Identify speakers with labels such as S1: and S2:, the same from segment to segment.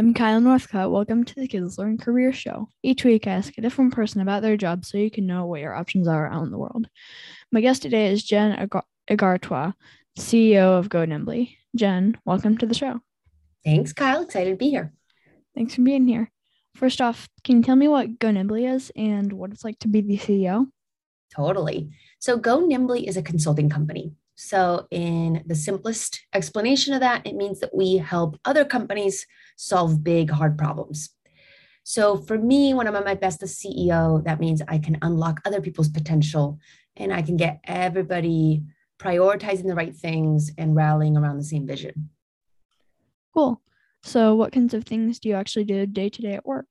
S1: I'm Kyle Northcutt. Welcome to the Kids Learn Career Show. Each week, I ask a different person about their job so you can know what your options are out in the world. My guest today is Jen Igartua, CEO of Go Nimbly. Jen, welcome to the show.
S2: Thanks, Kyle. Excited to be here.
S1: Thanks for being here. First off, can you tell me what Go Nimbly is and what it's like to be the CEO?
S2: Totally. So, Go Nimbly is a consulting company. So, in the simplest explanation of that, it means that we help other companies solve big, hard problems. So, for me, when I'm at my best as CEO, that means I can unlock other people's potential and I can get everybody prioritizing the right things and rallying around the same vision.
S1: Cool. So, what kinds of things do you actually do day to day at work?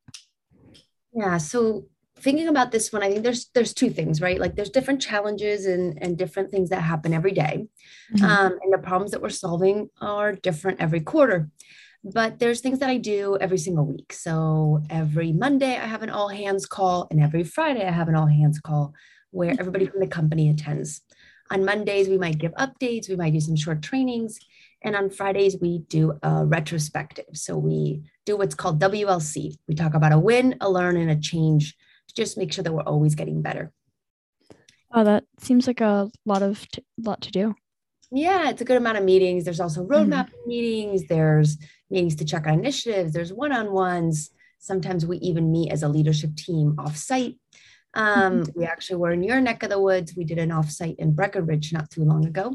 S2: Yeah. So, thinking about this one, I think there's there's two things, right? Like there's different challenges and and different things that happen every day. Mm-hmm. Um, and the problems that we're solving are different every quarter. But there's things that I do every single week. So every Monday I have an all hands call, and every Friday I have an all hands call where everybody from the company attends. On Mondays, we might give updates, we might do some short trainings. And on Fridays, we do a retrospective. So we do what's called WLC. We talk about a win, a learn, and a change to just make sure that we're always getting better.
S1: Oh, that seems like a lot of t- lot to do.
S2: Yeah, it's a good amount of meetings. There's also roadmap mm-hmm. meetings. There's meetings to check on initiatives. There's one-on-ones. Sometimes we even meet as a leadership team off-site. Um, mm-hmm. We actually were in your neck of the woods. We did an off-site in Breckenridge not too long ago,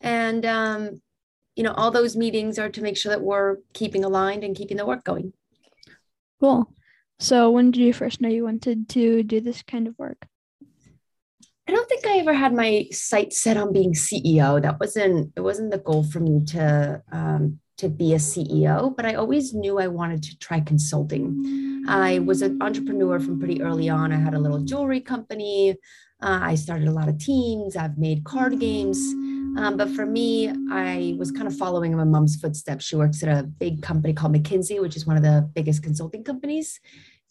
S2: and um, you know all those meetings are to make sure that we're keeping aligned and keeping the work going.
S1: Cool. So, when did you first know you wanted to do this kind of work?
S2: I don't think I ever had my sights set on being CEO. That wasn't it wasn't the goal for me to um, to be a CEO, but I always knew I wanted to try consulting. I was an entrepreneur from pretty early on. I had a little jewelry company. Uh, I started a lot of teams. I've made card games. Um, but for me, I was kind of following my mom's footsteps. She works at a big company called McKinsey, which is one of the biggest consulting companies.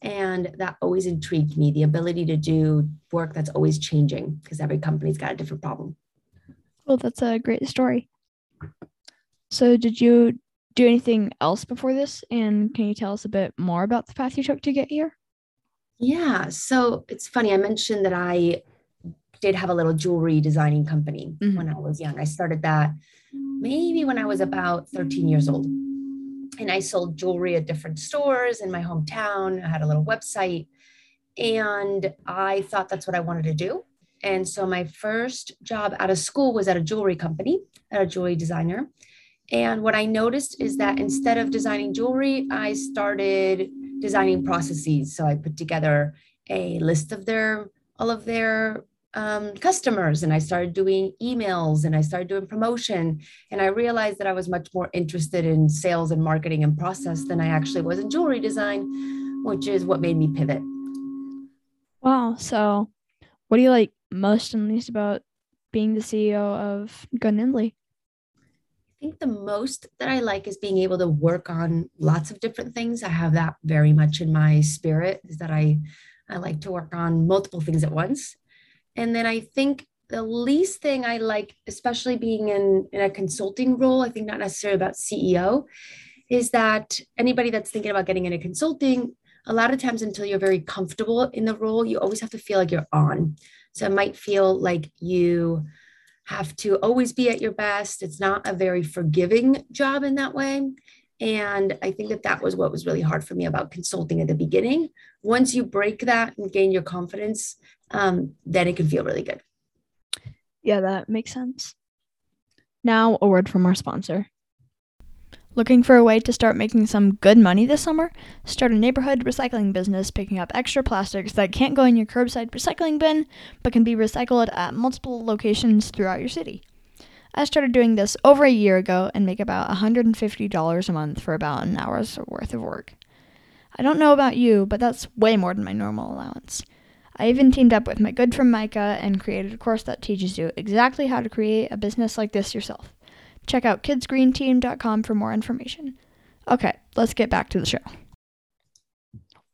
S2: And that always intrigued me the ability to do work that's always changing because every company's got a different problem.
S1: Well, that's a great story. So, did you do anything else before this? And can you tell us a bit more about the path you took to get here?
S2: Yeah. So, it's funny. I mentioned that I did have a little jewelry designing company mm-hmm. when I was young. I started that maybe when I was about 13 years old and I sold jewelry at different stores in my hometown. I had a little website and I thought that's what I wanted to do. And so my first job out of school was at a jewelry company, at a jewelry designer. And what I noticed is that instead of designing jewelry, I started designing processes. So I put together a list of their all of their um, customers and I started doing emails and I started doing promotion. And I realized that I was much more interested in sales and marketing and process than I actually was in jewelry design, which is what made me pivot.
S1: Wow. So, what do you like most and least about being the CEO of Nimbly?
S2: I think the most that I like is being able to work on lots of different things. I have that very much in my spirit is that I I like to work on multiple things at once. And then I think the least thing I like, especially being in, in a consulting role, I think not necessarily about CEO, is that anybody that's thinking about getting into consulting, a lot of times until you're very comfortable in the role, you always have to feel like you're on. So it might feel like you have to always be at your best. It's not a very forgiving job in that way. And I think that that was what was really hard for me about consulting at the beginning. Once you break that and gain your confidence, um, then it can feel really good.
S1: Yeah, that makes sense. Now, a word from our sponsor. Looking for a way to start making some good money this summer? Start a neighborhood recycling business picking up extra plastics that can't go in your curbside recycling bin but can be recycled at multiple locations throughout your city. I started doing this over a year ago and make about $150 a month for about an hour's worth of work. I don't know about you, but that's way more than my normal allowance. I even teamed up with my good friend Micah and created a course that teaches you exactly how to create a business like this yourself. Check out kidsgreenteam.com for more information. Okay, let's get back to the show.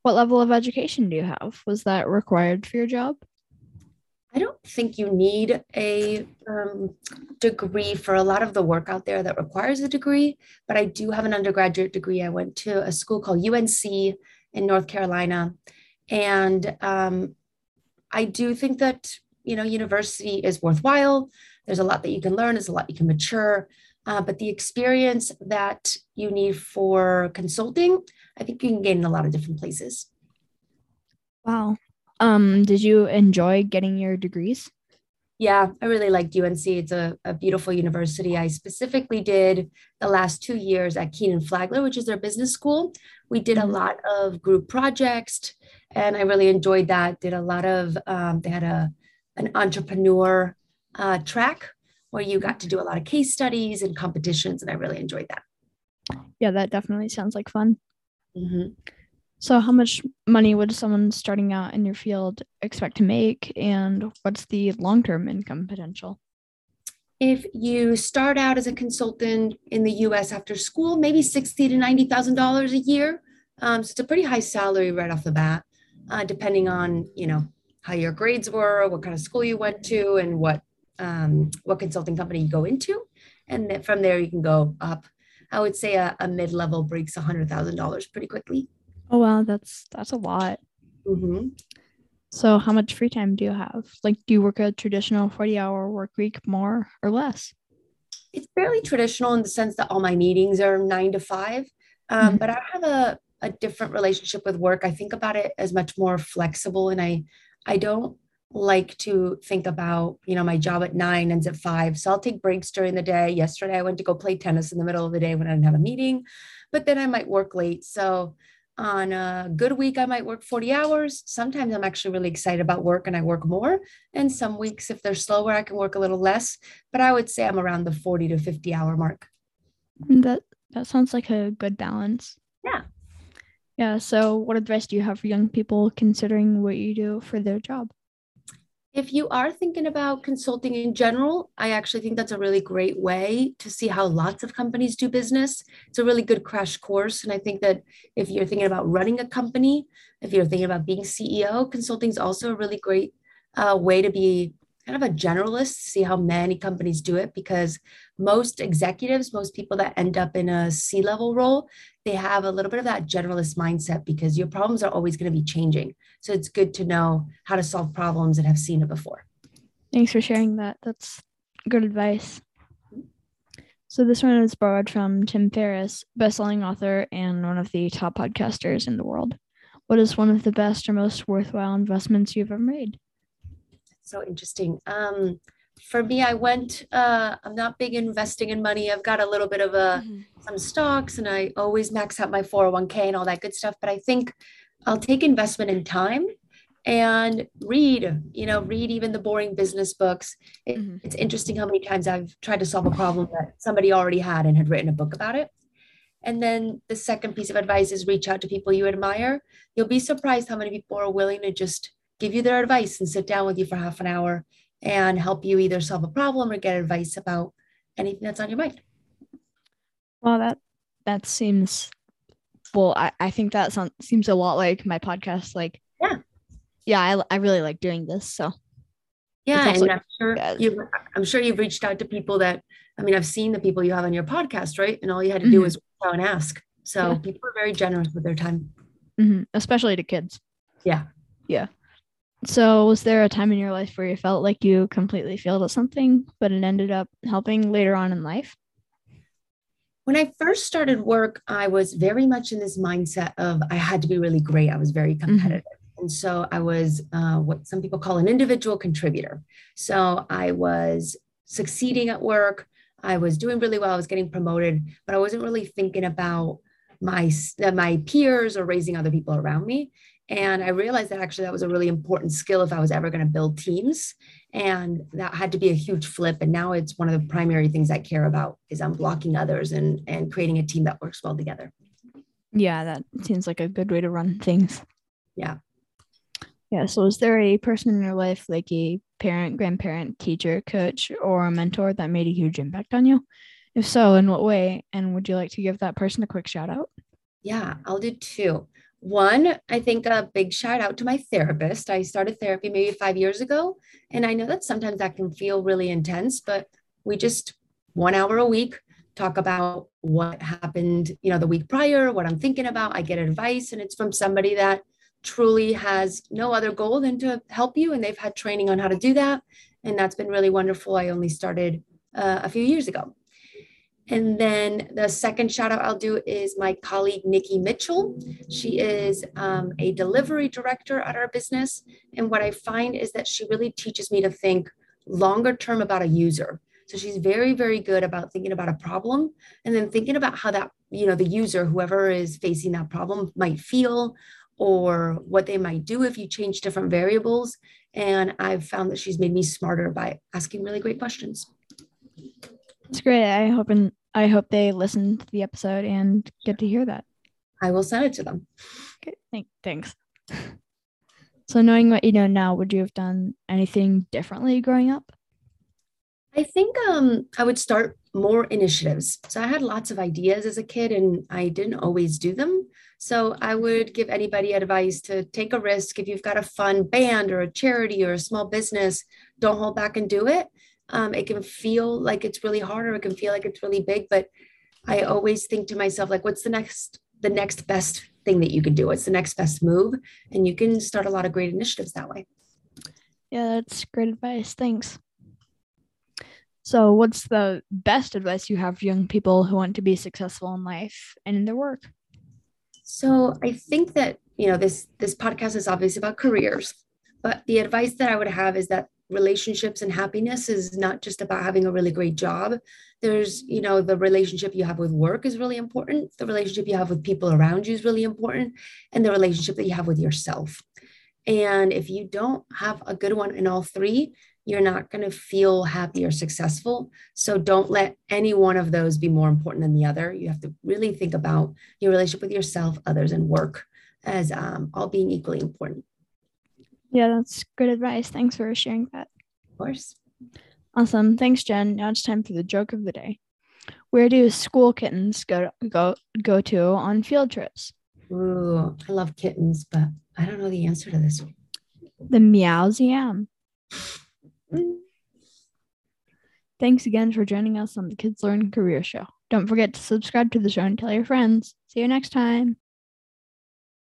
S1: What level of education do you have? Was that required for your job?
S2: I don't think you need a um, degree for a lot of the work out there that requires a degree, but I do have an undergraduate degree. I went to a school called UNC in North Carolina. And um, I do think that, you know, university is worthwhile. There's a lot that you can learn, there's a lot you can mature. Uh, but the experience that you need for consulting, I think you can gain in a lot of different places.
S1: Wow. Um, did you enjoy getting your degrees?
S2: Yeah, I really liked UNC. It's a, a beautiful university. I specifically did the last two years at Kenan Flagler, which is their business school. We did a mm-hmm. lot of group projects, and I really enjoyed that. Did a lot of, um, they had a an entrepreneur uh, track where you got to do a lot of case studies and competitions, and I really enjoyed that.
S1: Yeah, that definitely sounds like fun. Mm-hmm. So, how much money would someone starting out in your field expect to make, and what's the long term income potential?
S2: If you start out as a consultant in the U.S. after school, maybe sixty to ninety thousand dollars a year. Um, so it's a pretty high salary right off the bat, uh, depending on you know how your grades were, what kind of school you went to, and what um, what consulting company you go into, and from there you can go up. I would say a, a mid level breaks hundred thousand dollars pretty quickly.
S1: Oh wow, that's that's a lot. Mm-hmm. So how much free time do you have? Like, do you work a traditional forty-hour work week, more or less?
S2: It's fairly traditional in the sense that all my meetings are nine to five. Um, mm-hmm. But I have a a different relationship with work. I think about it as much more flexible, and I I don't like to think about you know my job at nine ends at five so i'll take breaks during the day yesterday i went to go play tennis in the middle of the day when i didn't have a meeting but then i might work late so on a good week i might work 40 hours. Sometimes i'm actually really excited about work and i work more. And some weeks if they're slower i can work a little less. But i would say i'm around the 40 to 50 hour mark.
S1: Mm, that that sounds like a good balance.
S2: Yeah.
S1: Yeah so what advice do you have for young people considering what you do for their job
S2: if you are thinking about consulting in general, I actually think that's a really great way to see how lots of companies do business. It's a really good crash course. And I think that if you're thinking about running a company, if you're thinking about being CEO, consulting is also a really great uh, way to be kind of a generalist, see how many companies do it because most executives, most people that end up in a C level role, they have a little bit of that generalist mindset because your problems are always going to be changing. So it's good to know how to solve problems and have seen it before.
S1: Thanks for sharing that. That's good advice. So this one is borrowed from Tim Ferriss, best-selling author and one of the top podcasters in the world. What is one of the best or most worthwhile investments you've ever made?
S2: So interesting. Um, for me, I went, uh, I'm not big investing in money. I've got a little bit of a, mm-hmm. some stocks and I always max out my 401k and all that good stuff. But I think I'll take investment in time and read, you know, read even the boring business books. It, mm-hmm. It's interesting how many times I've tried to solve a problem that somebody already had and had written a book about it. And then the second piece of advice is reach out to people you admire. You'll be surprised how many people are willing to just give you their advice and sit down with you for half an hour and help you either solve a problem or get advice about anything that's on your mind.
S1: Well, that that seems well. I, I think that sounds, seems a lot like my podcast. Like,
S2: yeah,
S1: yeah, I, I really like doing this. So,
S2: yeah, and I'm sure you I'm sure you've reached out to people that I mean I've seen the people you have on your podcast, right? And all you had to do mm-hmm. was go and ask. So yeah. people are very generous with their time,
S1: mm-hmm. especially to kids.
S2: Yeah,
S1: yeah. So, was there a time in your life where you felt like you completely failed at something, but it ended up helping later on in life?
S2: When I first started work, I was very much in this mindset of I had to be really great. I was very mm-hmm. competitive. Mm-hmm. And so I was uh, what some people call an individual contributor. So I was succeeding at work. I was doing really well. I was getting promoted, but I wasn't really thinking about my my peers or raising other people around me. And I realized that actually that was a really important skill if I was ever going to build teams. And that had to be a huge flip. And now it's one of the primary things I care about is unblocking others and, and creating a team that works well together.
S1: Yeah, that seems like a good way to run things.
S2: Yeah.
S1: Yeah. So is there a person in your life, like a parent, grandparent, teacher, coach, or a mentor that made a huge impact on you? If so, in what way? And would you like to give that person a quick shout out?
S2: Yeah, I'll do two. One, I think a big shout out to my therapist. I started therapy maybe five years ago. And I know that sometimes that can feel really intense, but we just one hour a week talk about what happened, you know, the week prior, what I'm thinking about. I get advice, and it's from somebody that truly has no other goal than to help you. And they've had training on how to do that. And that's been really wonderful. I only started uh, a few years ago. And then the second shout out I'll do is my colleague, Nikki Mitchell. She is um, a delivery director at our business. And what I find is that she really teaches me to think longer term about a user. So she's very, very good about thinking about a problem and then thinking about how that, you know, the user, whoever is facing that problem, might feel or what they might do if you change different variables. And I've found that she's made me smarter by asking really great questions.
S1: It's great. I hope and I hope they listen to the episode and get to hear that.
S2: I will send it to them.
S1: Okay, thank, thanks. So knowing what you know now, would you have done anything differently growing up?
S2: I think um, I would start more initiatives. So I had lots of ideas as a kid and I didn't always do them. So I would give anybody advice to take a risk. If you've got a fun band or a charity or a small business, don't hold back and do it. Um, it can feel like it's really hard or it can feel like it's really big, but I always think to myself, like, what's the next, the next best thing that you can do? What's the next best move? And you can start a lot of great initiatives that way.
S1: Yeah, that's great advice. Thanks. So, what's the best advice you have for young people who want to be successful in life and in their work?
S2: So I think that, you know, this this podcast is obviously about careers, but the advice that I would have is that relationships and happiness is not just about having a really great job. There's, you know, the relationship you have with work is really important. The relationship you have with people around you is really important. And the relationship that you have with yourself. And if you don't have a good one in all three, you're not going to feel happy or successful. So don't let any one of those be more important than the other. You have to really think about your relationship with yourself, others, and work as um, all being equally important.
S1: Yeah, that's good advice. Thanks for sharing that.
S2: Of course.
S1: Awesome. Thanks, Jen. Now it's time for the joke of the day. Where do school kittens go go go to on field trips?
S2: Ooh, I love kittens, but I don't know the answer to this one.
S1: The Meowsiam. Mm. Thanks again for joining us on the Kids Learn Career Show. Don't forget to subscribe to the show and tell your friends. See you next time.